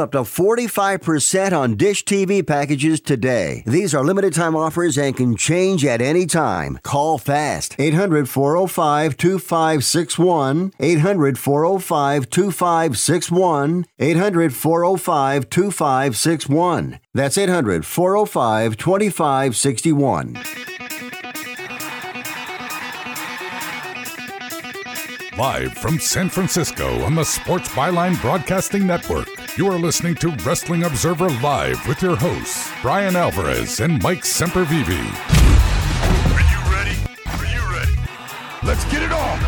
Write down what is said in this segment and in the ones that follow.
up to 45% on Dish TV packages today. These are limited time offers and can change at any time. Call fast 800 405 2561. 800 405 2561. 800 405 2561. That's 800 405 2561. Live from San Francisco on the Sports Byline Broadcasting Network, you are listening to Wrestling Observer Live with your hosts, Bryan Alvarez and Mike Sempervive. Are you ready? Are you ready? Let's get it on!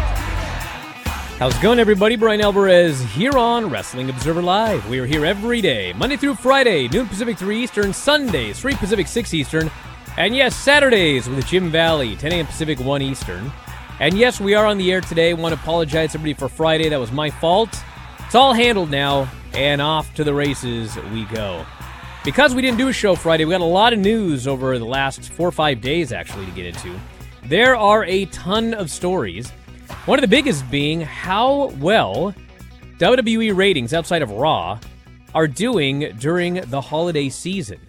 How's it going, everybody? Bryan Alvarez here on Wrestling Observer Live. We are here every day, Monday through Friday, noon Pacific 3 Eastern, Sundays, 3 Pacific 6 Eastern, and yes, Saturdays with Jim Valley, 10 a.m. Pacific 1 Eastern. And yes, we are on the air today. Want to apologize everybody for Friday. That was my fault. It's all handled now, and off to the races we go. Because we didn't do a show Friday, we got a lot of news over the last four or five days, actually, to get into. There are a ton of stories. One of the biggest being how well WWE ratings outside of Raw are doing during the holiday season.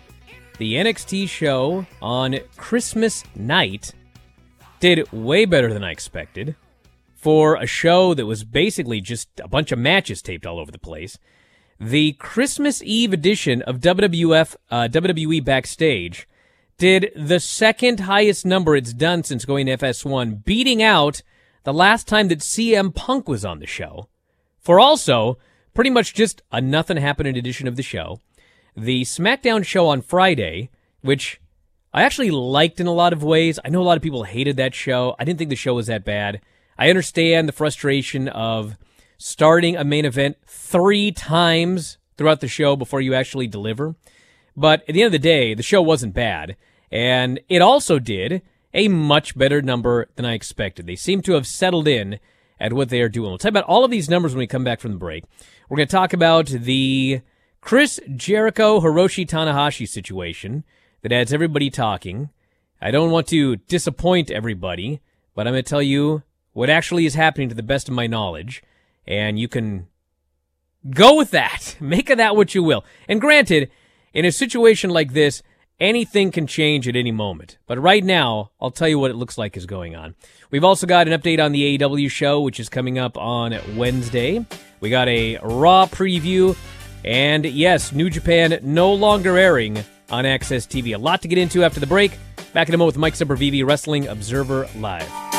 The NXT show on Christmas night did way better than I expected for a show that was basically just a bunch of matches taped all over the place. The Christmas Eve edition of WWF uh, WWE Backstage did the second highest number it's done since going to FS1, beating out the last time that CM Punk was on the show. For also pretty much just a nothing happening edition of the show. The SmackDown show on Friday, which I actually liked in a lot of ways. I know a lot of people hated that show. I didn't think the show was that bad. I understand the frustration of starting a main event three times throughout the show before you actually deliver. But at the end of the day, the show wasn't bad. And it also did a much better number than I expected. They seem to have settled in at what they are doing. We'll talk about all of these numbers when we come back from the break. We're going to talk about the Chris Jericho Hiroshi Tanahashi situation that has everybody talking. I don't want to disappoint everybody, but I'm going to tell you what actually is happening to the best of my knowledge, and you can go with that. Make of that what you will. And granted, in a situation like this, anything can change at any moment. But right now, I'll tell you what it looks like is going on. We've also got an update on the AEW show, which is coming up on Wednesday. We got a Raw preview. And yes, New Japan no longer airing on AXS TV. A lot to get into after the break. Back in a moment with Mike Sempervive, Wrestling Observer Live.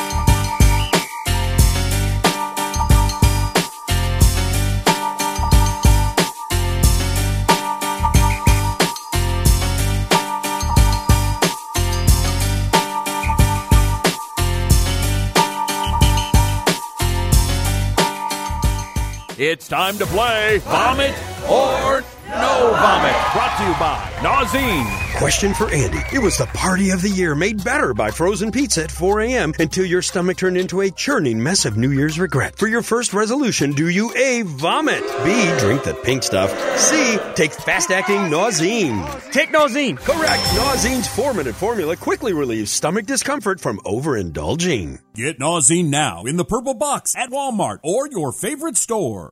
It's time to play Vomit or No Vomit. Brought to you by Nauzene. Question for Andy. It was the party of the year made better by frozen pizza at 4 a.m. until your stomach turned into a churning mess of New Year's regret. For your first resolution, do you A. Vomit? B. Drink the pink stuff. C. Take fast acting Nauzene. Take Nauzene. Correct. Nauzene's four minute formula quickly relieves stomach discomfort from overindulging. Get Nauzene now in the purple box at Walmart or your favorite store.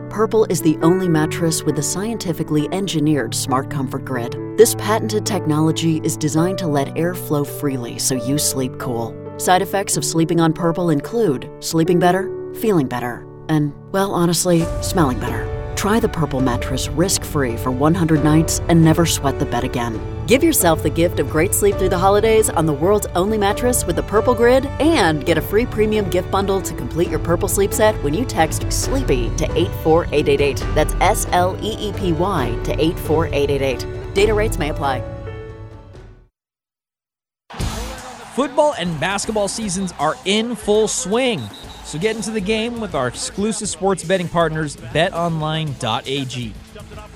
Purple is the only mattress with a scientifically engineered smart comfort grid. This patented technology is designed to let air flow freely so you sleep cool. Side effects of sleeping on Purple include sleeping better, feeling better, and, well, honestly, smelling better. Try the Purple mattress risk free for 100 nights and never sweat the bed again. Give yourself the gift of great sleep through the holidays on the world's only mattress with the Purple Grid and get a free premium gift bundle to complete your Purple sleep set when you text SLEEPY to 84888. That's S L E E P Y to 84888. Data rates may apply. Football and basketball seasons are in full swing. So get into the game with our exclusive sports betting partners, betonline.ag.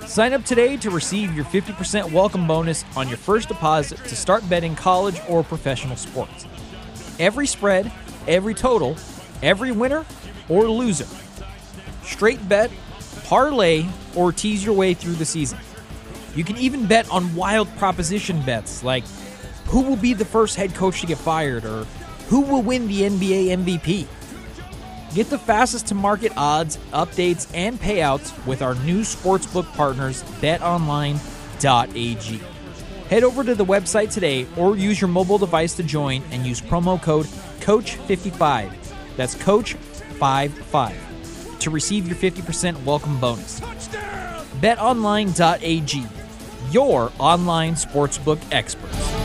Sign up today to receive your 50% welcome bonus on your first deposit to start betting college or professional sports. Every spread, every total, every winner or loser. Straight bet, parlay, or tease your way through the season. You can even bet on wild proposition bets like who will be the first head coach to get fired or who will win the NBA MVP. Get the fastest to market odds, updates, and payouts with our new sportsbook partners, betonline.ag. Head over to the website today or use your mobile device to join and use promo code COACH55. That's COACH55 to receive your 50% welcome bonus. BetOnline.ag, your online sportsbook experts.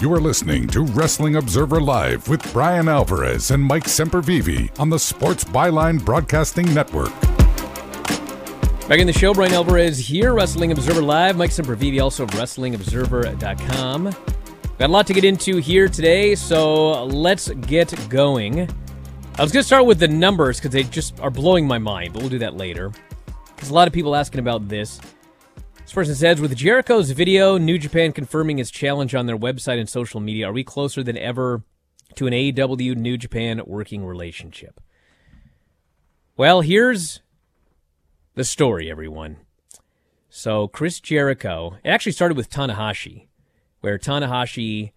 You are listening to Wrestling Observer Live with Bryan Alvarez and Mike Sempervive on the Sports Byline Broadcasting Network. Back in the show, Bryan Alvarez here, Wrestling Observer Live. Mike Sempervive, also of WrestlingObserver.com. Got a lot to get into here today, so let's get going. I was going to start with the numbers because they just are blowing my mind, but we'll do that later. Because a lot of people asking about this. This person says, with Jericho's video, New Japan confirming his challenge on their website and social media, are we closer than ever to an AEW New Japan working relationship? Well, here's the story, everyone. So, Chris Jericho, it actually started with Tanahashi, where Tanahashi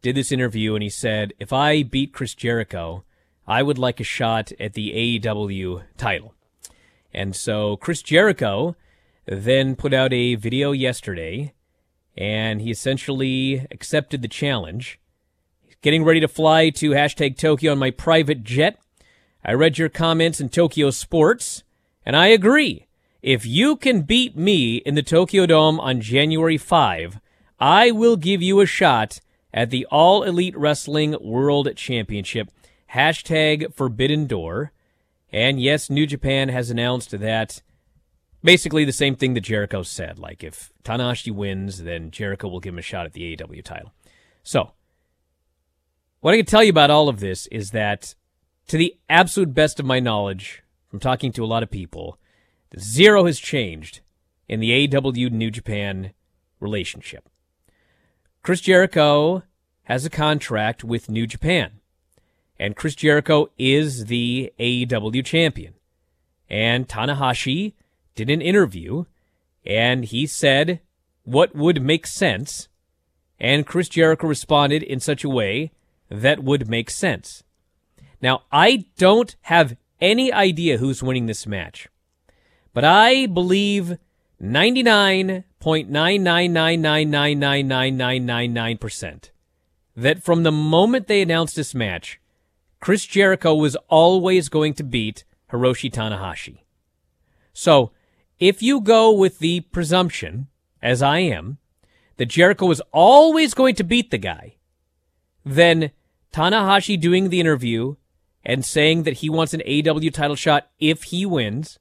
did this interview and he said, if I beat Chris Jericho, I would like a shot at the AEW title. And so, Chris Jericho then put out a video yesterday, and he essentially accepted the challenge. He's getting ready to fly to hashtag Tokyo on my private jet. I read your comments in Tokyo Sports, and I agree. If you can beat me in the Tokyo Dome on January 5, I will give you a shot at the All Elite Wrestling World Championship. Hashtag Forbidden Door. And yes, New Japan has announced that basically the same thing that Jericho said. Like if Tanahashi wins, then Jericho will give him a shot at the AEW title. So, what I can tell you about all of this is that, to the absolute best of my knowledge, from talking to a lot of people, zero has changed in the AEW New Japan relationship. Chris Jericho has a contract with New Japan, and Chris Jericho is the AEW champion. And Tanahashi did an interview and he said what would make sense. And Chris Jericho responded in such a way that would make sense. Now, I don't have any idea who's winning this match, but I believe 99.999999999% that from the moment they announced this match, Chris Jericho was always going to beat Hiroshi Tanahashi. So, if you go with the presumption, as I am, that Jericho is always going to beat the guy, then Tanahashi doing the interview and saying that he wants an AEW title shot if he wins,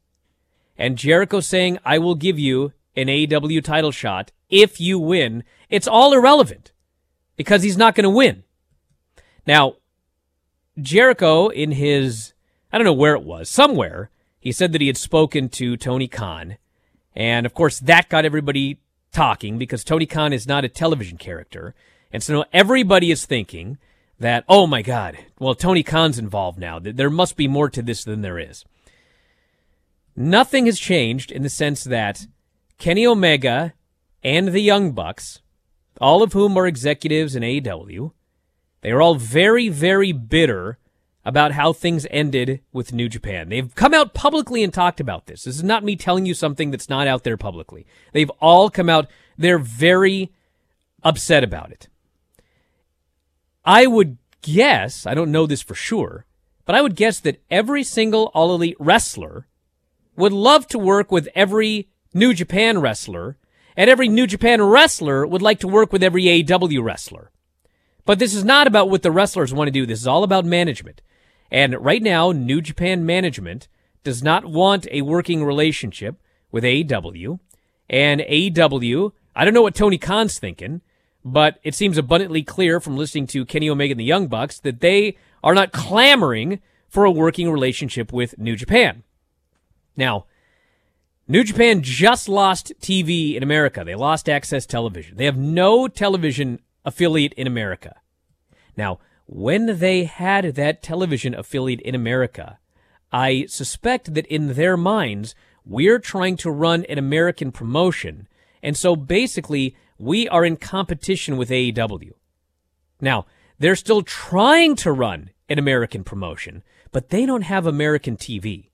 and Jericho saying, I will give you an AEW title shot if you win, it's all irrelevant because he's not going to win. Now, Jericho, in his, I don't know where it was, somewhere, he said that he had spoken to Tony Khan. And of course, that got everybody talking because Tony Khan is not a television character. And so everybody is thinking that, oh my God, well, Tony Khan's involved now. There must be more to this than there is. Nothing has changed in the sense that Kenny Omega and the Young Bucks, all of whom are executives in AEW, they are all very, very bitter about how things ended with New Japan. They've come out publicly and talked about this. This is not me telling you something that's not out there publicly. They've all come out, they're very upset about it. I would guess, I don't know this for sure, but I would guess that every single All Elite wrestler would love to work with every New Japan wrestler, and every New Japan wrestler would like to work with every AEW wrestler. But this is not about what the wrestlers want to do. This is all about management. And right now, New Japan management does not want a working relationship with AEW. And AEW, I don't know what Tony Khan's thinking, but it seems abundantly clear from listening to Kenny Omega and the Young Bucks that they are not clamoring for a working relationship with New Japan. Now, New Japan just lost TV in America. They lost AXS television. They have no television affiliate in America. Now, when they had that television affiliate in America, I suspect that in their minds, we're trying to run an American promotion. And so basically, we are in competition with AEW. Now, they're still trying to run an American promotion, but they don't have American TV.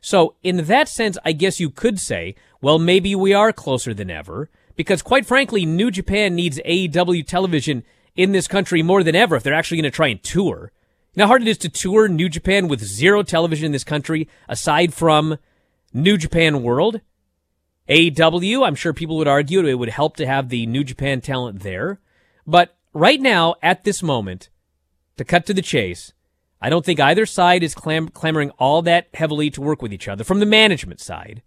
So, in that sense, I guess you could say, well, maybe we are closer than ever, because quite frankly, New Japan needs AEW television in this country more than ever if they're actually going to try and tour. You know how hard it is to tour New Japan with zero television in this country aside from New Japan World? AEW, I'm sure people would argue it would help to have the New Japan talent there. But right now, at this moment, to cut to the chase, I don't think either side is clam- clamoring all that heavily to work with each other from the management side.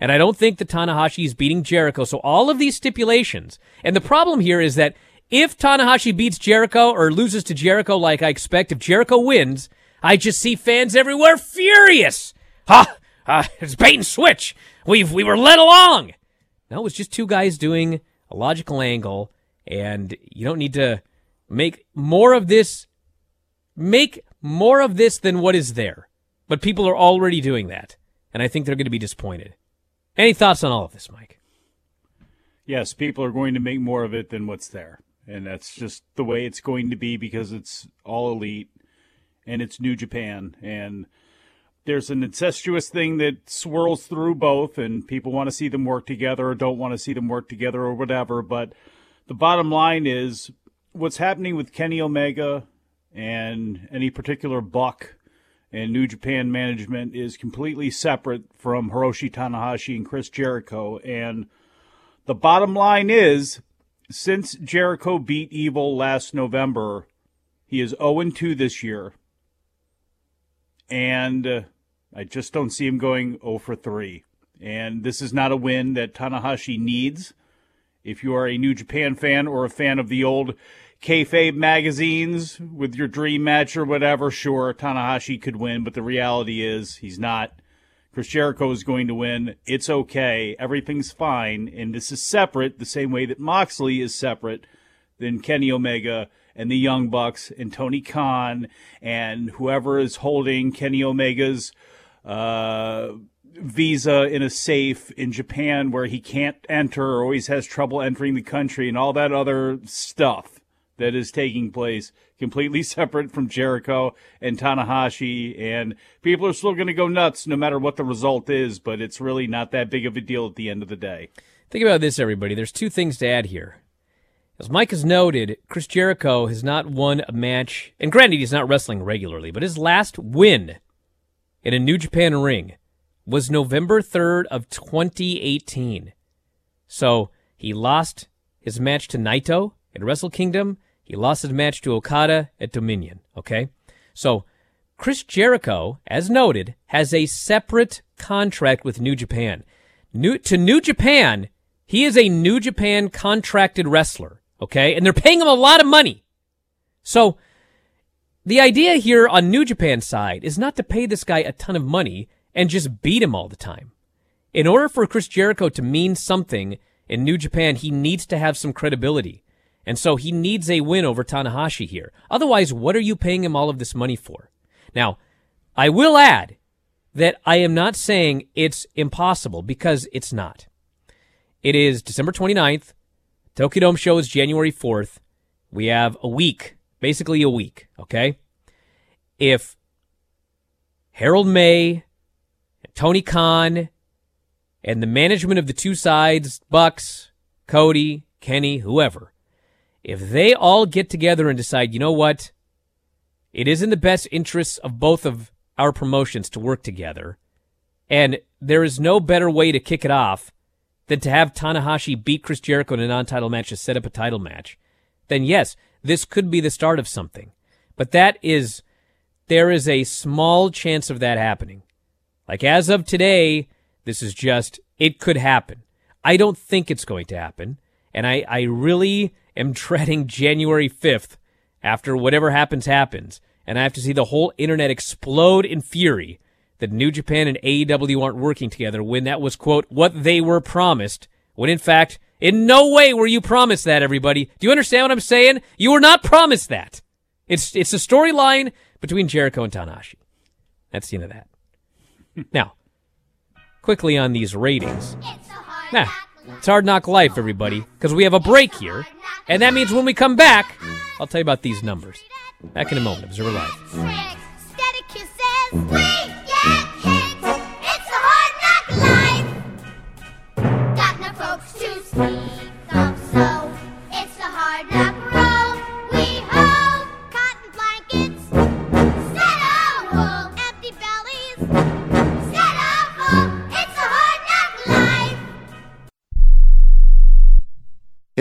And I don't think that Tanahashi is beating Jericho. So all of these stipulations. And the problem here is that if Tanahashi beats Jericho or loses to Jericho like I expect, if Jericho wins, I just see fans everywhere furious. Ha! Uh, it's bait and switch. We've we were led along. No, it was just two guys doing a logical angle, and you don't need to make more of this. Make more of this than what is there. But people are already doing that, and I think they're going to be disappointed. Any thoughts on all of this, Mike? Yes, people are going to make more of it than what's there. And that's just the way it's going to be because it's all elite and it's New Japan. And there's an incestuous thing that swirls through both, and people want to see them work together or don't want to see them work together or whatever. But the bottom line is what's happening with Kenny Omega and any particular buck and New Japan management is completely separate from Hiroshi Tanahashi and Chris Jericho. And the bottom line is since Jericho beat Evil last November, he is 0 2 this year. And uh, I just don't see him going 0 for 3. And this is not a win that Tanahashi needs. If you are a New Japan fan or a fan of the old kayfabe magazines with your dream match or whatever, sure, Tanahashi could win, but the reality is he's not. Chris Jericho is going to win. It's okay. Everything's fine. And this is separate, the same way that Moxley is separate than Kenny Omega and the Young Bucks and Tony Khan and whoever is holding Kenny Omega's uh, visa in a safe in Japan where he can't enter or always has trouble entering the country and all that other stuff that is taking place completely separate from Jericho and Tanahashi. And people are still going to go nuts no matter what the result is, but it's really not that big of a deal at the end of the day. Think about this, everybody. There's two things to add here. As Mike has noted, Chris Jericho has not won a match, and granted, he's not wrestling regularly, but his last win in a New Japan ring was November 3rd of 2018. So he lost his match to Naito at Wrestle Kingdom. He lost his match to Okada at Dominion. Okay. So Chris Jericho, as noted, has a separate contract with New Japan. New, to New Japan, he is a New Japan contracted wrestler. Okay. And they're paying him a lot of money. So the idea here on New Japan's side is not to pay this guy a ton of money and just beat him all the time. In order for Chris Jericho to mean something in New Japan, he needs to have some credibility. And so he needs a win over Tanahashi here. Otherwise, what are you paying him all of this money for? Now, I will add that I am not saying it's impossible because it's not. It is December 29th. Tokyo Dome show is January 4th. We have a week, basically a week, okay? If Harold Meij, Tony Khan, and the management of the two sides, Bucks, Cody, Kenny, whoever, if they all get together and decide, you know what? It is in the best interests of both of our promotions to work together. And there is no better way to kick it off than to have Tanahashi beat Chris Jericho in a non title match to set up a title match. Then, yes, this could be the start of something. But that is, there is a small chance of that happening. Like as of today, this is just, it could happen. I don't think it's going to happen. And I, I really am treading January 5th after whatever happens, happens. And I have to see the whole internet explode in fury that New Japan and AEW aren't working together when that was, quote, what they were promised, when in fact, in no way were you promised that, everybody. Do you understand what I'm saying? You were not promised that. It's, it's a storyline between Jericho and Tanahashi. That's the end of that. now, quickly on these ratings. Nah, it's hard knock life, everybody, because we have a break here. And that means when we come back, I'll tell you about these numbers. Back in a moment. Observer Live.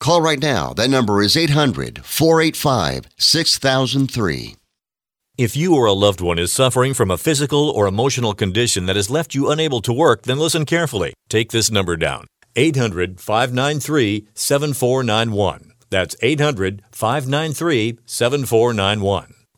Call right now. That number is 800 485 6003. If you or a loved one is suffering from a physical or emotional condition that has left you unable to work, then listen carefully. Take this number down 800 593 7491. That's 800 593 7491.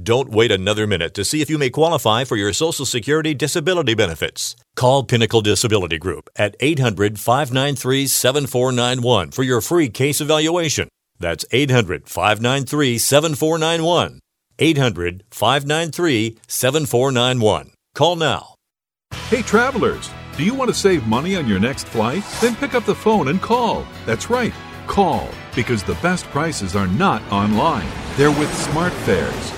Don't wait another minute to see if you may qualify for your Social Security disability benefits. Call Pinnacle Disability Group at 800 593 7491 for your free case evaluation. That's 800 593 7491. 800 593 7491. Call now. Hey, travelers, do you want to save money on your next flight? Then pick up the phone and call. That's right, call, because the best prices are not online. They're with SmartFares.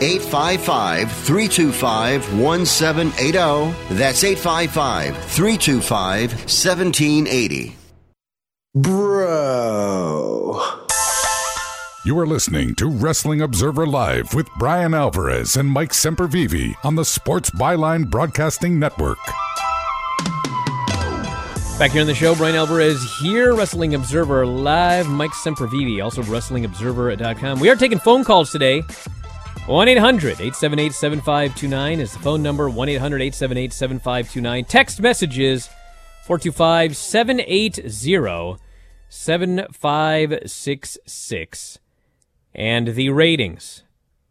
855 325 1780. That's 855 325 1780. Bro. You are listening to Wrestling Observer Live with Bryan Alvarez and Mike Sempervive on the Sports Byline Broadcasting Network. Back here on the show, Bryan Alvarez here, Wrestling Observer Live. Mike Sempervive, also WrestlingObserver.com. We are taking phone calls today. 1 800 878 7529 is the phone number. 1 800 878 7529. Text messages 425 780 7566. And the ratings.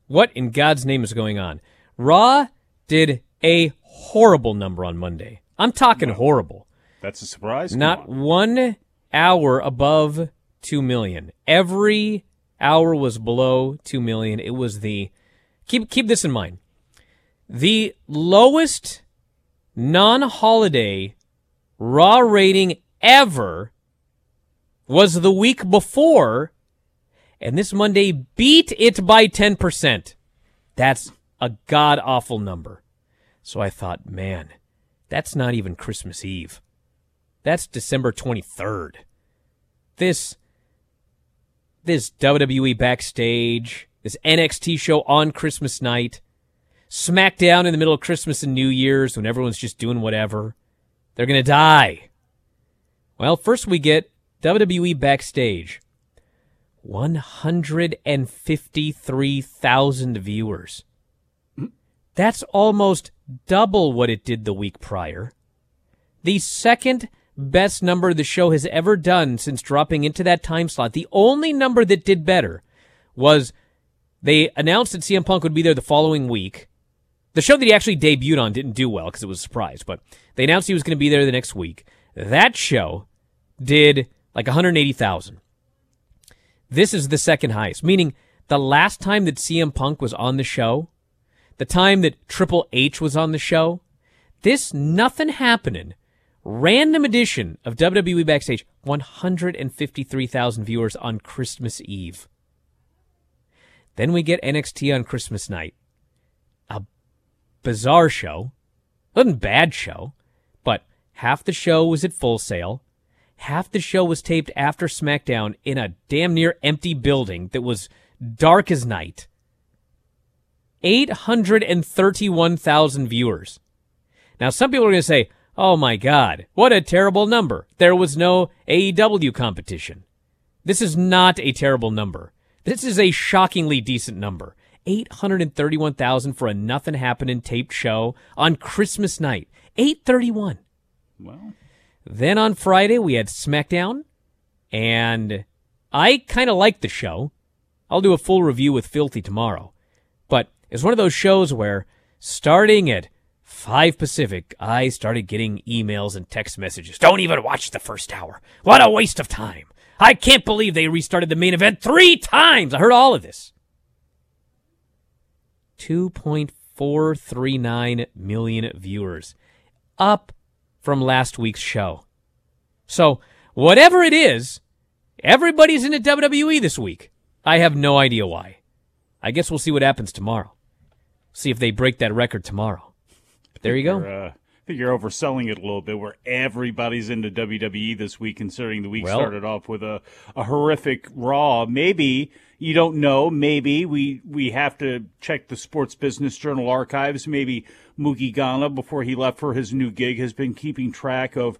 What in God's name is going on? Raw did a horrible number on Monday. I'm talking horrible. That's a surprise. Come Not on. one hour above 2 million. Every hour was below 2 million. It was the keep keep this in mind. The lowest non-holiday raw rating ever was the week before and this Monday beat it by 10%. That's a god awful number. So I thought, man, that's not even Christmas Eve. That's December 23rd. This this WWE backstage, this NXT show on Christmas night, SmackDown in the middle of Christmas and New Year's when everyone's just doing whatever. They're going to die. Well, first we get WWE backstage. 153,000 viewers. That's almost double what it did the week prior. The second best number the show has ever done since dropping into that time slot. The only number that did better was they announced that CM Punk would be there the following week. The show that he actually debuted on didn't do well because it was a surprise, but they announced he was going to be there the next week. That show did like 180,000. This is the second highest, meaning the last time that CM Punk was on the show, the time that Triple H was on the show, this nothing happening random edition of WWE Backstage 153,000 viewers on Christmas Eve. Then we get NXT on Christmas night. A bizarre show. Wasn't bad show, but half the show was at Full Sail. Half the show was taped after SmackDown in a damn near empty building that was dark as night. 831,000 viewers. Now, some people are going to say, oh my God, what a terrible number. There was no AEW competition. This is not a terrible number. This is a shockingly decent number. 831,000 for a nothing happening taped show on Christmas night. 831. Well, Then on Friday, we had SmackDown, and I kind of liked the show. I'll do a full review with Filthy tomorrow. But it's one of those shows where starting at 5 Pacific, I started getting emails and text messages. Don't even watch the first hour. What a waste of time. I can't believe they restarted the main event three times. I heard all of this. 2.439 million viewers, up from last week's show. So, whatever it is, everybody's into WWE this week. I have no idea why. I guess we'll see what happens tomorrow. See if they break that record tomorrow. There you go. Uh, You're, think you're overselling it a little bit, where everybody's into WWE this week, considering the week Well- started off with a, a horrific Raw. Maybe you don't know. Maybe we we have to check the Sports Business Journal archives. Maybe Mookie Ghana, before he left for his new gig, has been keeping track of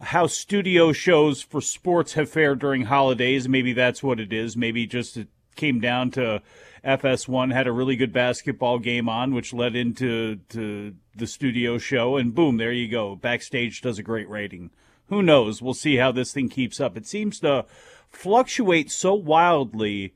how studio shows for sports have fared during holidays. Maybe that's what it is. Maybe just came down to FS1 had a really good basketball game on, which led into to the studio show, and boom, there you go. Backstage does a great rating. Who knows? We'll see how this thing keeps up. It seems to fluctuate so wildly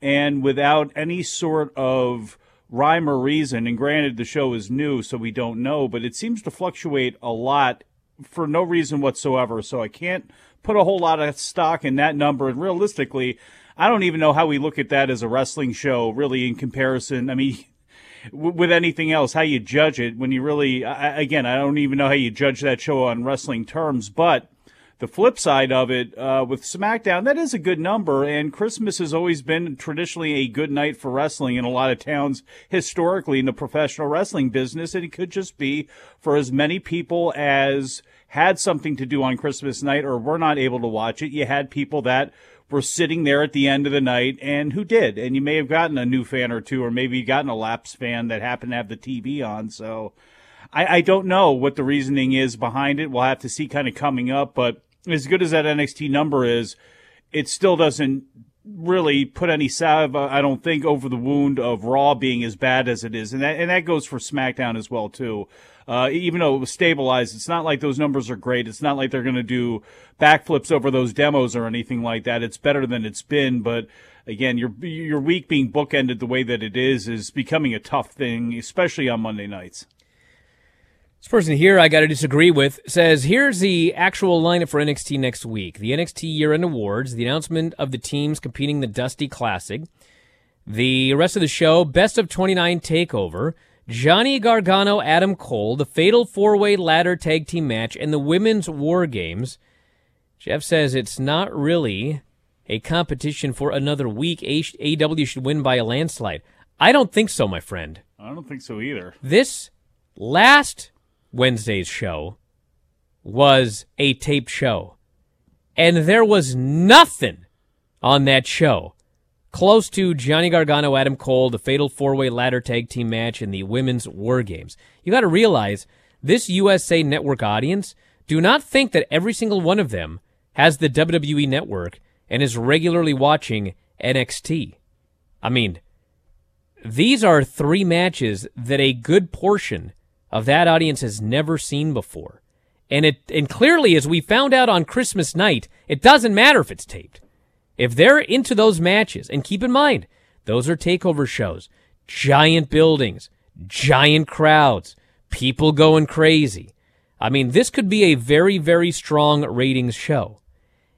and without any sort of rhyme or reason. And granted, the show is new, so we don't know, but it seems to fluctuate a lot for no reason whatsoever. So I can't put a whole lot of stock in that number. And realistically, I don't even know how we look at that as a wrestling show, really, in comparison. I mean, with anything else, how you judge it when you really, I, again, I don't even know how you judge that show on wrestling terms, but the flip side of it uh, with SmackDown, that is a good number, and Christmas has always been traditionally a good night for wrestling in a lot of towns historically in the professional wrestling business, and it could just be for as many people as had something to do on Christmas night or were not able to watch it. You had people that were sitting there at the end of the night and who did. And you may have gotten a new fan or two, or maybe you gotten a lapsed fan that happened to have the TV on. So I, I don't know what the reasoning is behind it. We'll have to see kind of coming up. But as good as that NXT number is, it still doesn't really put any salve, I don't think, over the wound of Raw being as bad as it is, and that and that goes for SmackDown as well too. Uh, even though it was stabilized, it's not like those numbers are great. It's not like they're going to do backflips over those demos or anything like that. It's better than it's been, but again, your your week being bookended the way that it is is becoming a tough thing, especially on Monday nights. This person here I got to disagree with says here's the actual lineup for NXT next week. The NXT year end awards, the announcement of the teams competing the Dusty Classic, the rest of the show, best of 29 takeover, Johnny Gargano, Adam Cole, the fatal four way ladder tag team match, and the women's war games. Jeff says it's not really a competition for another week. AEW should win by a landslide. I don't think so, my friend. I don't think so either. This last Wednesday's show was a taped show. And there was nothing on that show close to Johnny Gargano, Adam Cole, the fatal four way ladder tag team match, in the women's war games. You got to realize this USA Network audience do not think that every single one of them has the WWE Network and is regularly watching NXT. I mean, these are three matches that a good portion of that audience has never seen before. And it and clearly as we found out on Christmas night, it doesn't matter if it's taped. If they're into those matches, and keep in mind, those are takeover shows, giant buildings, giant crowds, people going crazy. I mean, this could be a very, very strong ratings show.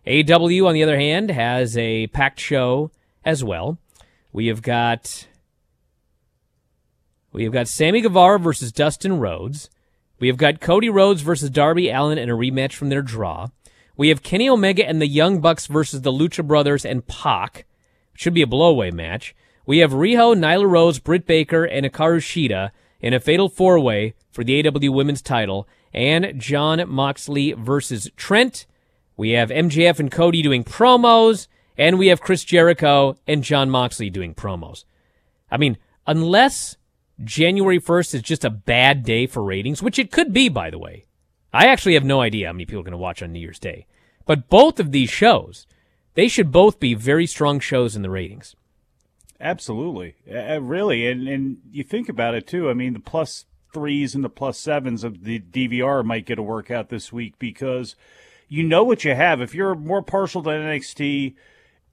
AEW, on the other hand, has a packed show as well. We have got we have got Sammy Guevara versus Dustin Rhodes. We have got Cody Rhodes versus Darby Allin in a rematch from their draw. We have Kenny Omega and the Young Bucks versus the Lucha Brothers and Pac. Should be a blowaway match. We have Riho, Nyla Rose, Britt Baker, and Hikaru Shida in a fatal four way for the AEW Women's title. And Jon Moxley versus Trent. We have MJF and Cody doing promos. And we have Chris Jericho and Jon Moxley doing promos. I mean, unless January 1st is just a bad day for ratings, which it could be, by the way. I actually have no idea how many people are going to watch on New Year's Day. But both of these shows, they should both be very strong shows in the ratings. Absolutely. Uh, really. And, and you think about it, too. I mean, the plus threes and the plus sevens of the DVR might get a workout this week because you know what you have. If you're more partial to NXT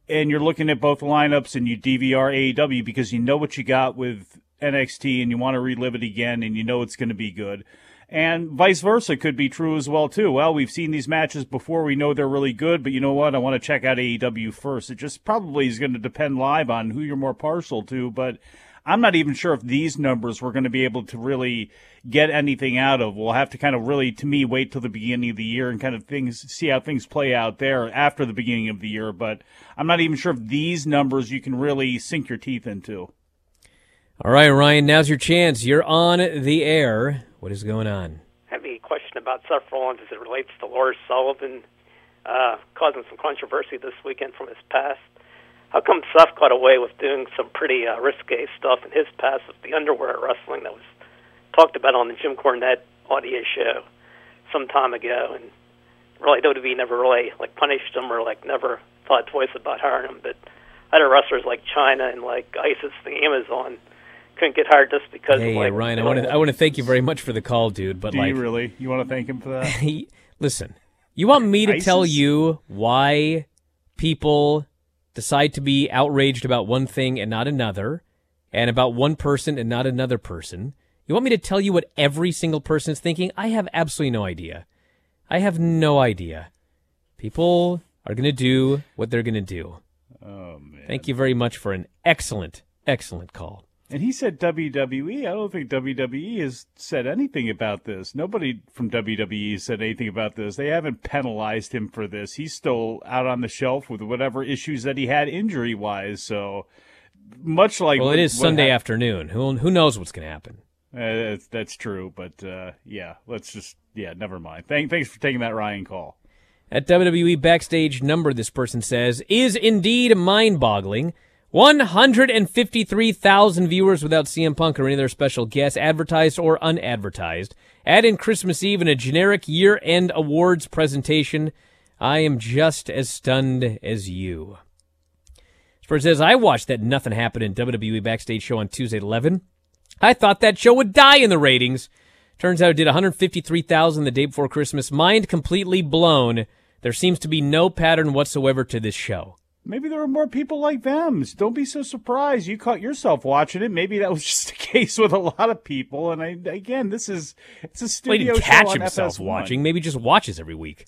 and you're looking at both lineups and you DVR AEW because you know what you got with NXT and you want to relive it again and you know it's going to be good. And vice versa could be true as well too. Well, we've seen these matches before, we know they're really good, but you know what? I want to check out AEW first. It just probably is going to depend live on who you're more partial to, but I'm not even sure if these numbers we're going to be able to really get anything out of. We'll have to kind of really, to me, wait till the beginning of the year and kind of things, see how things play out there after the beginning of the year. But I'm not even sure if these numbers you can really sink your teeth into. All right, Ryan, now's your chance. You're on the air. What is going on? I have a question about Seth Rollins as it relates to Lars Sullivan uh, causing some controversy this weekend from his past. How come Seth got away with doing some pretty uh, risque stuff in his past with the underwear wrestling that was talked about on the Jim Cornette audio show some time ago, and really WWE never really like punished him or like never thought twice about hiring him. But other wrestlers like Chyna and like Isis, the Amazon couldn't get hired just because. Hey, of, like, Ryan, I want to I want to thank you very much for the call, dude. But Do like, you really? You want to thank him for that? listen, you want me to ISIS? tell you why people decide to be outraged about one thing and not another, and about one person and not another person? You want me to tell you what every single person is thinking? I have absolutely no idea. I have no idea. People are going to do what they're going to do. Oh man! Thank you very much for an excellent, excellent call. And he said WWE. I don't think WWE has said anything about this. Nobody from WWE said anything about this. They haven't penalized him for this. He's still out on the shelf with whatever issues that he had injury wise. So much like well, it is Sunday afternoon. Who who knows what's going to happen? Uh, that's, that's true, but uh, yeah, let's just yeah, never mind. Thank, thanks for taking that Ryan call. That WWE backstage number, this person says, is indeed mind boggling. 153,000 viewers without CM Punk or any other special guests, advertised or unadvertised. Add in Christmas Eve and a generic year end awards presentation. I am just as stunned as you. Spurs says, I watched that Nothing Happened in WWE backstage show on Tuesday at 11. I thought that show would die in the ratings. Turns out it did 153,000 the day before Christmas. Mind completely blown. There seems to be no pattern whatsoever to this show. Maybe there were more people like them. Don't be so surprised. You caught yourself watching it. Maybe that was just the case with a lot of people. And I, again, this is it's a Well, he studio didn't show catch himself FS1. watching. Maybe just watches every week.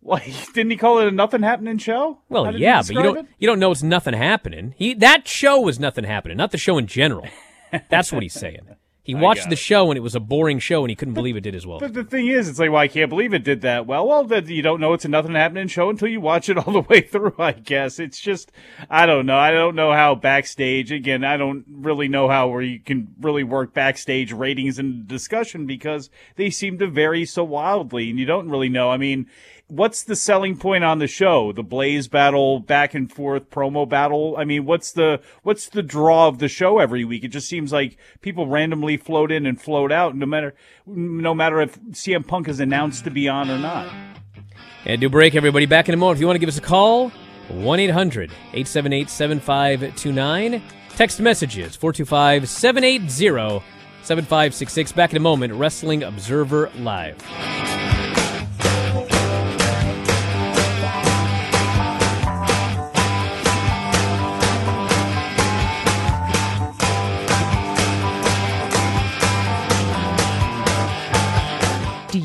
Well, didn't he call it a nothing happening show? Well, How did he yeah, but you don't it? you don't know it's nothing happening. He that show was nothing happening, not the show in general. That's what he's saying. He watched the show and it was a boring show and he couldn't believe it did as well. But the thing is, it's like, well, I can't believe it did that well. Well, that you don't know it's a nothing happening show until you watch it all the way through. I guess it's just, I don't know. I don't know how backstage. Again, I don't really know how where you can really work backstage ratings and discussion because they seem to vary so wildly, and you don't really know. I mean. What's the selling point on the show? The Blaze battle, back and forth promo battle. I mean, what's the what's the draw of the show every week? It just seems like people randomly float in and float out, no matter no matter if CM Punk is announced to be on or not. And do break, everybody. Back in a moment. If you want to give us a call, 1 800 878 7529. Text messages 425 780 7566. Back in a moment. Wrestling Observer Live.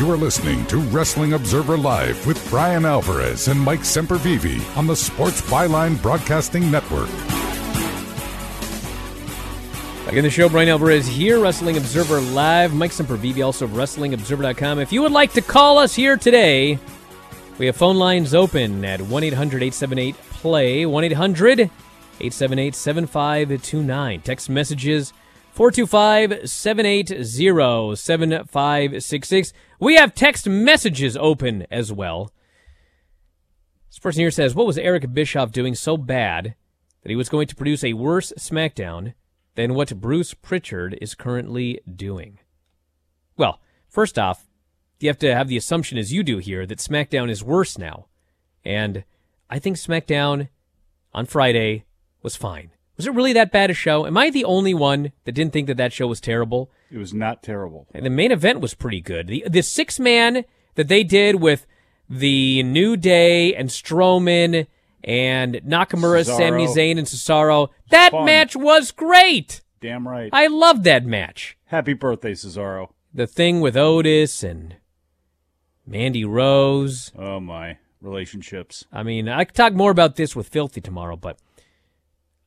You are listening to Wrestling Observer Live with Bryan Alvarez and Mike Sempervive on the Sports Byline Broadcasting Network. Back in the show, Bryan Alvarez here, Wrestling Observer Live. Mike Sempervive, also of WrestlingObserver.com. If you would like to call us here today, we have phone lines open at 1 800 878 PLAY, 1 800 878 7529. Text messages 425 780 7566. We have text messages open as well. This person here says, What was Eric Bischoff doing so bad that he was going to produce a worse SmackDown than what Bruce Pritchard is currently doing? Well, first off, you have to have the assumption, as you do here, that SmackDown is worse now. And I think SmackDown on Friday was fine. Was it really that bad a show? Am I the only one that didn't think that that show was terrible? It was not terrible. And the main event was pretty good. The the six man that they did with the New Day and Strowman and Nakamura, Cesaro. Sami Zayn, and Cesaro. That Fun. match was great. Damn right. I loved that match. Happy birthday, Cesaro. The thing with Otis and Mandy Rose. Oh my relationships. I mean, I could talk more about this with Filthy tomorrow, but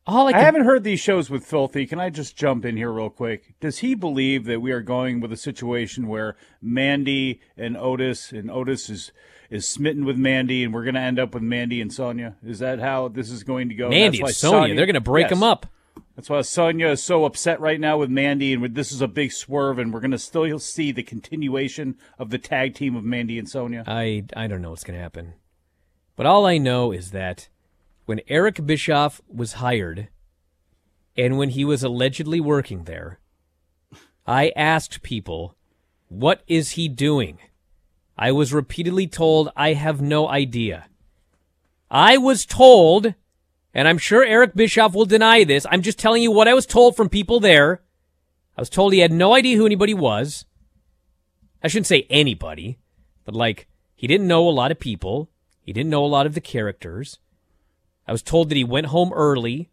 all I, I, haven't heard these shows with Filthy. Can I just jump in here real quick? Does he believe that we are going with a situation where Mandy and Otis and Otis is is smitten with Mandy and we're going to end up with Mandy and Sonya? Is that how this is going to go? Mandy and why Sonya, they're going to break Yes. them up. That's why Sonya is so upset right now with Mandy, and with- this is a big swerve, and we're going to still see the continuation of the tag team of Mandy and Sonya. I I don't know what's going to happen. But all I know is that when Eric Bischoff was hired and when he was allegedly working there, I asked people, "What is he doing?" I was repeatedly told, "I have no idea." I was told, and I'm sure Eric Bischoff will deny this. I'm just telling you what I was told from people there. I was told he had no idea who anybody was. I shouldn't say anybody, but like he didn't know a lot of people. He didn't know a lot of the characters. I was told that he went home early.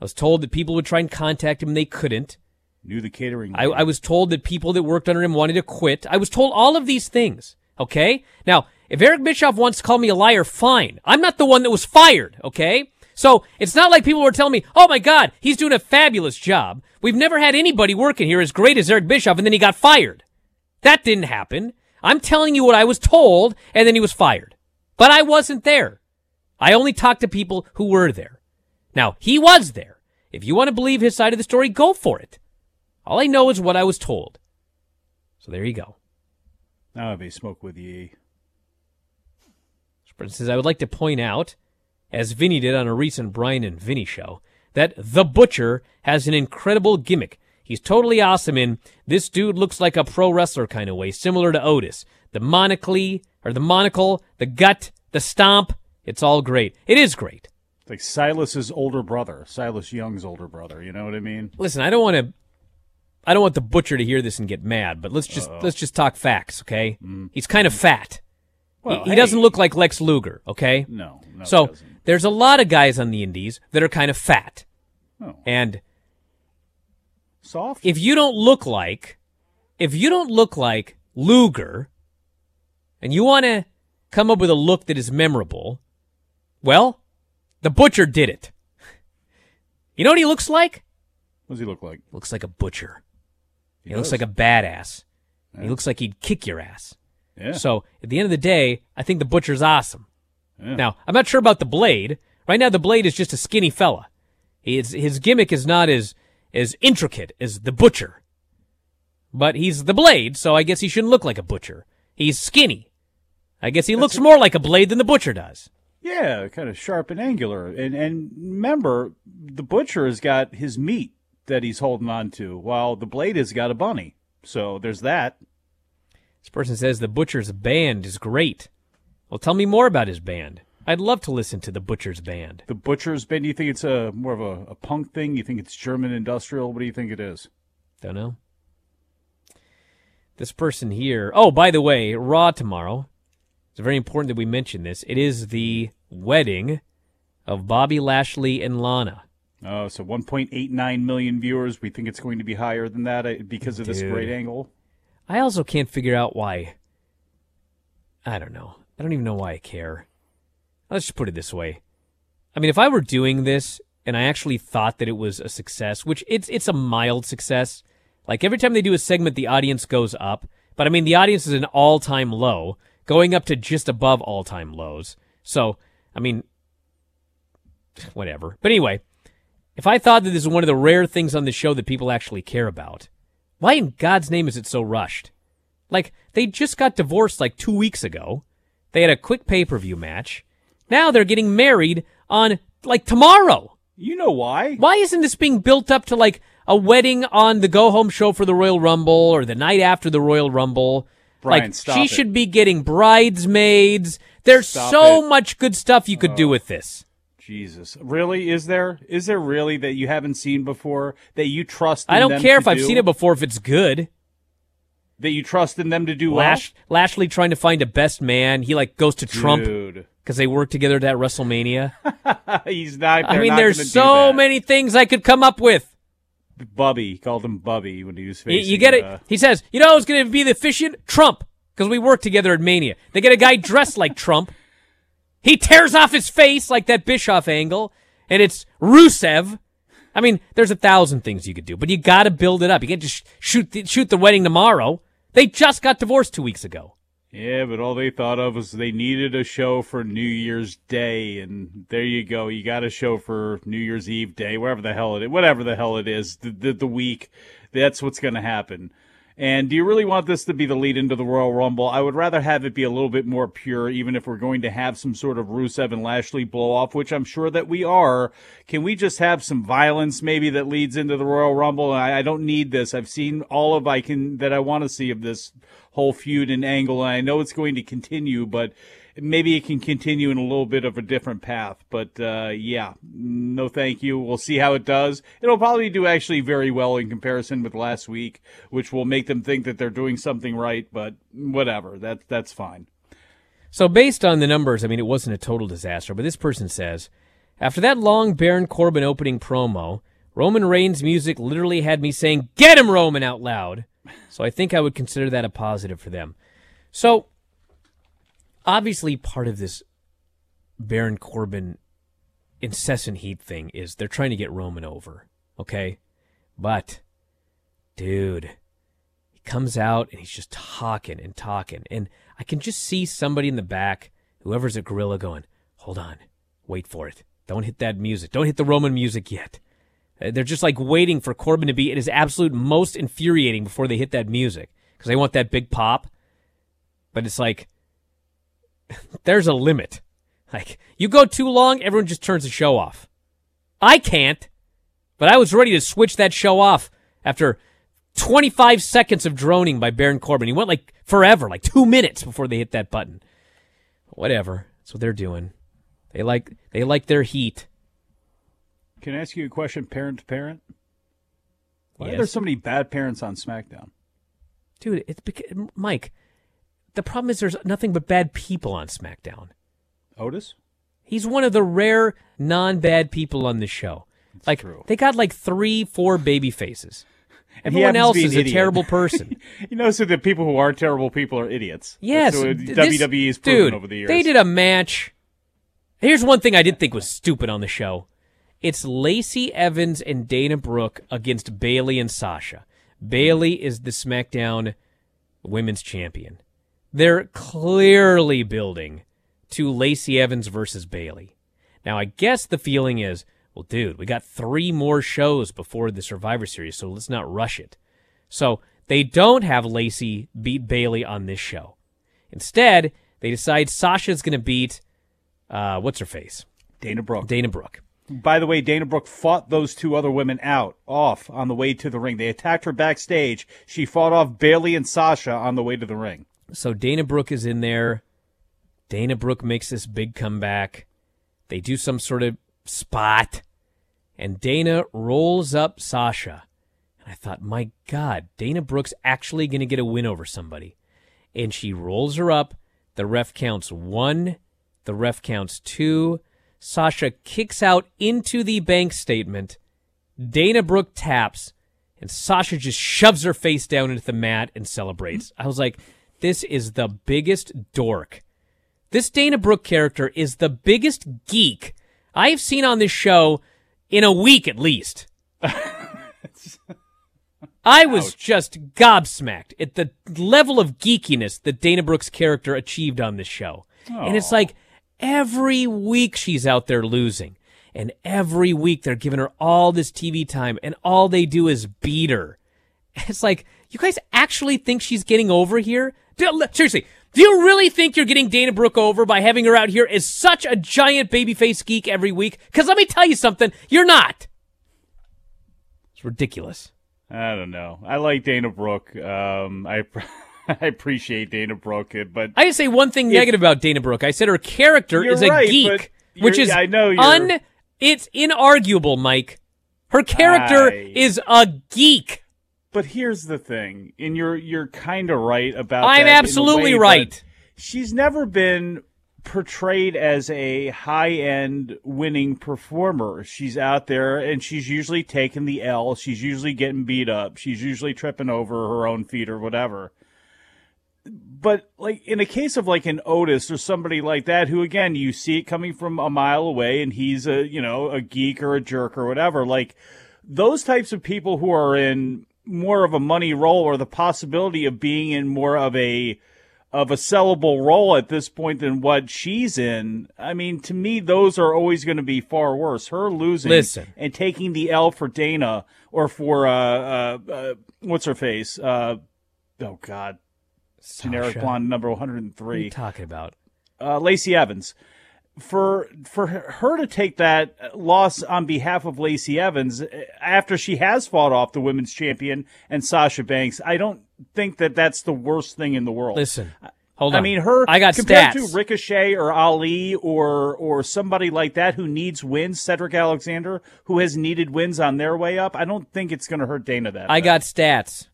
I was told that people would try and contact him and they couldn't. Knew the catering. I, I was told that people that worked under him wanted to quit. I was told all of these things. Okay? Now, if Eric Bischoff wants to call me a liar, fine. I'm not the one that was fired. Okay? So it's not like people were telling me, oh my God, he's doing a fabulous job. We've never had anybody working here as great as Eric Bischoff, and then he got fired. That didn't happen. I'm telling you what I was told, and then he was fired. But I wasn't there. I only talked to people who were there. Now, he was there. If you want to believe his side of the story, go for it. All I know is what I was told. So there you go. Now I'll be smoke with ye. Sprint says, I would like to point out, as Vinny did on a recent Bryan and Vinny show, that The Butcher has an incredible gimmick. He's totally awesome in this dude looks like a pro wrestler kind of way, similar to Otis. The monocle, or the monocle, the gut, the stomp, it's all great. It is great. It's like Silas's older brother, Silas Young's older brother. You know what I mean? Listen, I don't want to I don't want the butcher to hear this and get mad, but let's just Uh-oh. let's just talk facts, okay? Mm-hmm. He's kind of fat. Well, he, he doesn't look like Lex Luger, okay? No, no, so there's a lot of guys on the indies that are kind of fat. Oh. And soft. If you don't look like if you don't look like Luger and you want to come up with a look that is memorable, well, the butcher did it. You know what he looks like? What does he look like? Looks like a butcher. He, He looks like a badass. He looks like he'd kick your ass. Yeah. So at the end of the day, I think the butcher's awesome. Yeah. Now, I'm not sure about the blade. Right now, the blade is just a skinny fella. His, his gimmick is not as, as intricate as the butcher. But he's the blade, so I guess he shouldn't look like a butcher. He's skinny. I guess he looks more like a blade than the butcher does. Yeah, kind of sharp and angular. And and remember, the butcher has got his meat that he's holding on to, while the blade has got a bunny. So there's that. This person says the butcher's band is great. Well, tell me more about his band. I'd love to listen to the butcher's band. The butcher's band. Do you think it's a more of a, a punk thing? You think it's German industrial? What do you think it is? Don't know. This person here. Oh, by the way, Raw tomorrow. It's very important that we mention this. It is the wedding of Bobby Lashley and Lana. Oh, so 1.89 million viewers. We think it's going to be higher than that uh, because of this great angle. I also can't figure out why I don't know. I don't even know why I care. Let's just put it this way. I mean, if I were doing this and I actually thought that it was a success, which it's it's a mild success. Like every time they do a segment, the audience goes up. But I mean, the audience is an all time low, going up to just above all time lows. So, I mean, whatever. But anyway, if I thought that this is one of the rare things on the show that people actually care about, why in God's name is it so rushed? Like, they just got divorced like two weeks ago. They had a quick pay per view match. Now they're getting married on like tomorrow. You know why? Why isn't this being built up to like a wedding on the go home show for the Royal Rumble or the night after the Royal Rumble? Bryan, like she it. should be getting bridesmaids. There's Stop so it. Oh. much good stuff you could do oh. with this. Jesus, really? Is there? Is there really that you haven't seen before that you trust? I don't care if I've seen it before if it's good. That you trust in them to do Lash, Lashley trying to find a best man. He like goes to Trump because they work together at WrestleMania. He's not. I mean, not there's so many things I could come up with. Bubby he called him Bubby when he was facing. you get it? uh, he says, you know who's going to be the efficient Trump, because we work together at Mania. They get a guy dressed like Trump. He tears off his face like that Bischoff angle, and it's Rusev. I mean, there's a thousand things you could do, but you got to build it up. You can't just shoot the, shoot the wedding tomorrow. They just got divorced two weeks ago. Yeah, but all they thought of was they needed a show for New Year's Day, and there you go. You got a show for New Year's Eve Day, wherever the hell it is, whatever the hell it is, the the, the week. That's what's going to happen. And do you really want this to be the lead into the Royal Rumble? I would rather have it be a little bit more pure, even if we're going to have some sort of Rusev and Lashley blow off, which I'm sure that we are. Can we just have some violence maybe that leads into the Royal Rumble? I, I don't need this. I've seen all of I can that I want to see of this whole feud and angle, and I know it's going to continue, but maybe it can continue in a little bit of a different path. But uh, yeah, no, thank you. We'll see how it does. It'll probably do actually very well in comparison with last week, which will make them think that they're doing something right. But whatever, that that's fine. So, based on the numbers, I mean, it wasn't a total disaster, but this person says after that long Baron Corbin opening promo, Roman Reigns' music literally had me saying, Get him, Roman, out loud. So, I think I would consider that a positive for them. So, obviously, part of this Baron Corbin incessant heat thing is they're trying to get Roman over, okay? But, dude, he comes out and he's just talking and talking. And I can just see somebody in the back, whoever's a gorilla, going, Hold on, wait for it. Don't hit that music. Don't hit the Roman music yet. Uh, They're just like waiting for Corbin to be at his absolute most infuriating before they hit that music because they want that big pop. But it's like, there's a limit. Like, you go too long, everyone just turns the show off. I can't, but I was ready to switch that show off after 25 seconds of droning by Baron Corbin. He went like forever, like two minutes before they hit that button. Whatever. That's what they're doing. They like they like their heat. Can I ask you a question, parent to parent? Why are there so many bad parents on SmackDown? Dude, it's beca- Mike. The problem is there's nothing but bad people on SmackDown. Otis? He's one of the rare non-bad people on the show. like they got like three, four baby faces. And Everyone else is a idiot. terrible person. you know, so the people who are terrible people are idiots. Yes, That's what th- WWE this- has proven dude, over the years. They did a match. Here's one thing I did think was stupid on the show. It's Lacey Evans and Dana Brooke against Bayley and Sasha. Bayley is the SmackDown Women's Champion. They're clearly building to Lacey Evans versus Bayley. Now, I guess the feeling is, well, dude, we got three more shows before the Survivor Series, so let's not rush it. So they don't have Lacey beat Bayley on this show. Instead, they decide Sasha's going to beat uh, what's her face, Dana Brooke. Dana Brooke. By the way, Dana Brooke fought those two other women out off on the way to the ring. They attacked her backstage. She fought off Bayley and Sasha on the way to the ring. So Dana Brooke is in there. Dana Brooke makes this big comeback. They do some sort of spot, and Dana rolls up Sasha. And I thought, my God, Dana Brooke's actually going to get a win over somebody. And she rolls her up. The ref counts one. The ref counts two. Sasha kicks out into the bank statement. Dana Brooke taps, and Sasha just shoves her face down into the mat and celebrates. I was like, this is the biggest dork. This Dana Brooke character is the biggest geek I have seen on this show in a week at least. I was just gobsmacked at the level of geekiness that Dana Brooke's character achieved on this show. And it's like every week she's out there losing. And every week they're giving her all this TV time, and all they do is beat her. It's like, you guys actually think she's getting over here? Seriously, do you really think you're getting Dana Brooke over by having her out here as such a giant babyface geek every week? Because let me tell you something, you're not. It's ridiculous. I don't know. I like Dana Brooke. Um, I I appreciate Dana Brooke, but I didn't say one thing negative about Dana Brooke. I said her character is a right, geek, which is I know you're- un. It's inarguable, Mike. Her character I- is a geek. But here's the thing, and you're you're kind of right about. I'm absolutely right. She's never been portrayed as a high-end winning performer. She's out there, and she's usually taking the L. She's usually getting beat up. She's usually tripping over her own feet or whatever. But like in a case of like an Otis or somebody like that, who again you see it coming from a mile away, and he's a you know a geek or a jerk or whatever. Like those types of people who are in more of a money role or the possibility of being in more of a of a sellable role at this point than what she's in. I mean, to me, those are always going to be far worse. Her losing Listen. and taking the L for Dana or for uh, uh, uh what's her face? Uh, oh God, generic Sasha. blonde number one hundred and What are you three talking about? uh, Lacey Evans. For for her to take that loss on behalf of Lacey Evans uh, after she has fought off the women's champion and Sasha Banks, I don't think that that's the worst thing in the world. Listen, hold on. I mean, her I got compared stats. to Ricochet or Ali or or somebody like that who needs wins, Cedric Alexander, who has needed wins on their way up. I don't think it's going to hurt Dana that. I bad. got stats.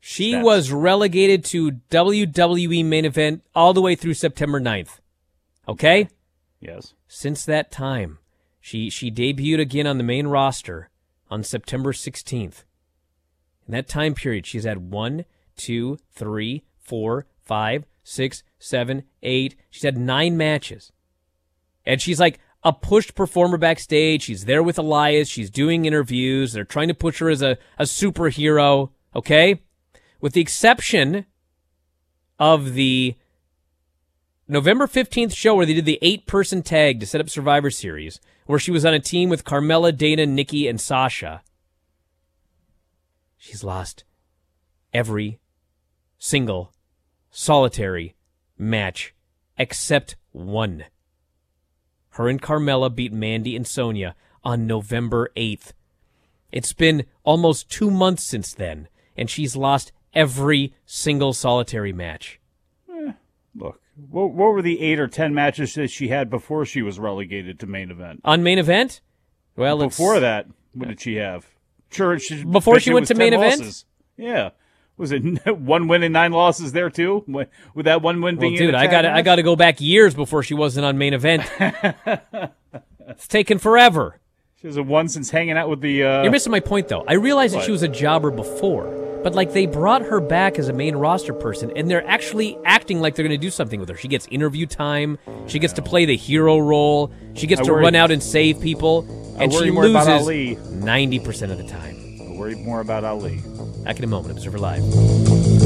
She Stats. was relegated to WWE main event all the way through September 9th. Okay? yes. Since that time, she she debuted again on the main roster on September 16th. In that time period, she's had one, two, three, four, five, six, seven, eight. She's had nine matches. And she's like a pushed performer backstage. She's there with Elias. She's doing interviews. They're trying to push her as a, a superhero. Okay? With the exception of the November 15th show where they did the eight person tag to set up Survivor Series, where she was on a team with Carmella, Dana, Nikki, and Sasha. She's lost every single solitary match except one. Her and Carmella beat Mandy and Sonya on November 8th. It's been almost two months since then, and she's lost every single solitary match. Eh, look, what, what were the eight or ten matches that she had before she was relegated to main event? On main event? Well, it's- before that, what did she have? Sure, she, Before she went to 10 main event? losses. Yeah, was it one win and nine losses there too? With that one win Well, being dude, I got I got to go back years before she wasn't on main event. it's taken forever. She was a one since hanging out with the. Uh, You're missing my point, though. I realized that she was a jobber before, but like they brought her back as a main roster person, and they're actually acting like they're going to do something with her. She gets interview time. She gets to play the hero role. She gets I to worry- run out and save people, I and worry she more about loses ninety percent of the time. I worry more about Ali. Back in a moment. Observer Live.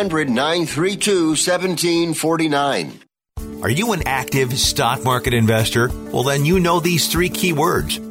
932 1749. Are you an active stock market investor? Well, then you know these three keywords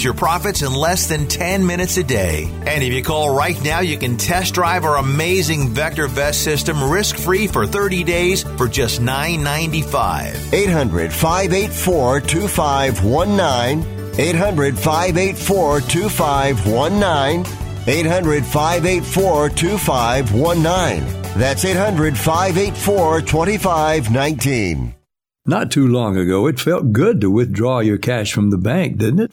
your profits in less than 10 minutes a day. And if you call right now, you can test drive our amazing VectorVest system risk free for 30 days for just $9.95. 800 584 2519. 800 584 2519. 800 584 2519. That's 800 584 2519. Not too long ago, it felt good to withdraw your cash from the bank, didn't it?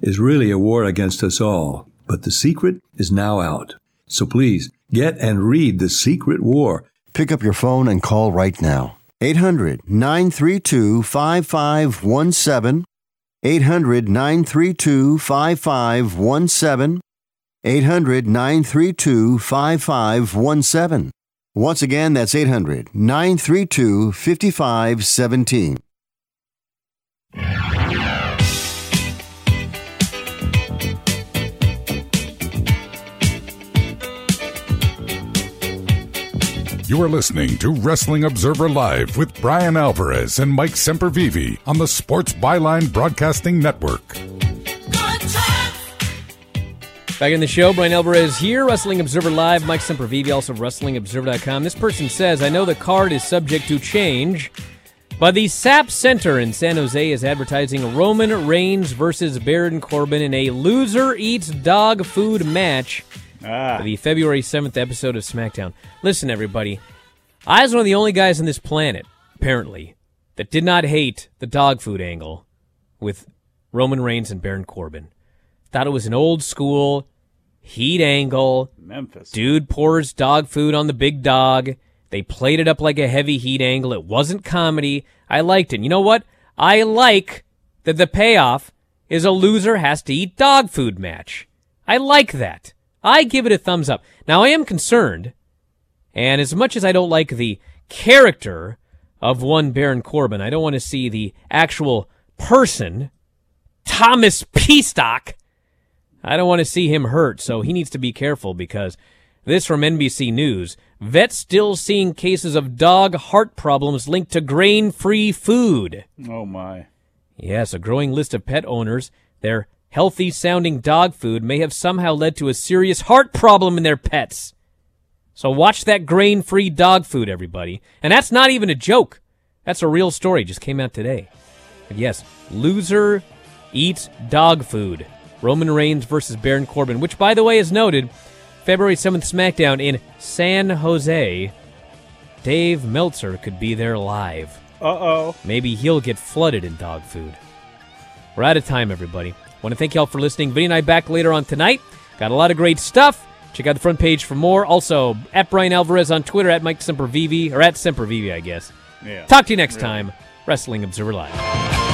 is really a war against us all. But the secret is now out. So please get and read The Secret War. Pick up your phone and call right now. 800 932 5517. 800 932 5517. 800 932 5517. Once again, that's 800 932 5517. You are listening to Wrestling Observer Live with Bryan Alvarez and Mike Sempervive on the Sports Byline Broadcasting Network. Back in the show, Bryan Alvarez here, Wrestling Observer Live, Mike Sempervive, also WrestlingObserver.com. This person says, I know the card is subject to change, but the SAP Center in San Jose is advertising Roman Reigns versus Baron Corbin in a loser eats dog food match Ah. the February 7th episode of SmackDown. Listen, everybody, I was one of the only guys on this planet, apparently, that did not hate the dog food angle with Roman Reigns and Baron Corbin. Thought it was an old school heat angle. Memphis. Dude pours dog food on the big dog. They played it up like a heavy heat angle. It wasn't comedy. I liked it. You know what? I like that the payoff is a loser has to eat dog food match. I like that. I give it a thumbs up. Now I am concerned, and as much as I don't like the character of one Baron Corbin, I don't want to see the actual person, Thomas Pestock. I don't want to see him hurt, so he needs to be careful because this from NBC News. Vets still seeing cases of dog heart problems linked to grain free food. Oh my. Yes, a growing list of pet owners, their healthy sounding dog food may have somehow led to a serious heart problem in their pets. So watch that grain free dog food, everybody. And that's not even a joke. That's a real story, just came out today. But yes, loser eats dog food. Roman Reigns versus Baron Corbin, which, by the way, is noted February 7th SmackDown in San Jose. Dave Meltzer could be there live. Uh oh. Maybe he'll get flooded in dog food. We're out of time, everybody. Want to thank y'all for listening. Vinny and I back later on tonight. Got a lot of great stuff. Check out the front page for more. Also, at Bryan Alvarez on Twitter, at Mike Sempervive, or at Sempervive, I guess. Yeah. Talk to you next Really. time. Wrestling Observer Live.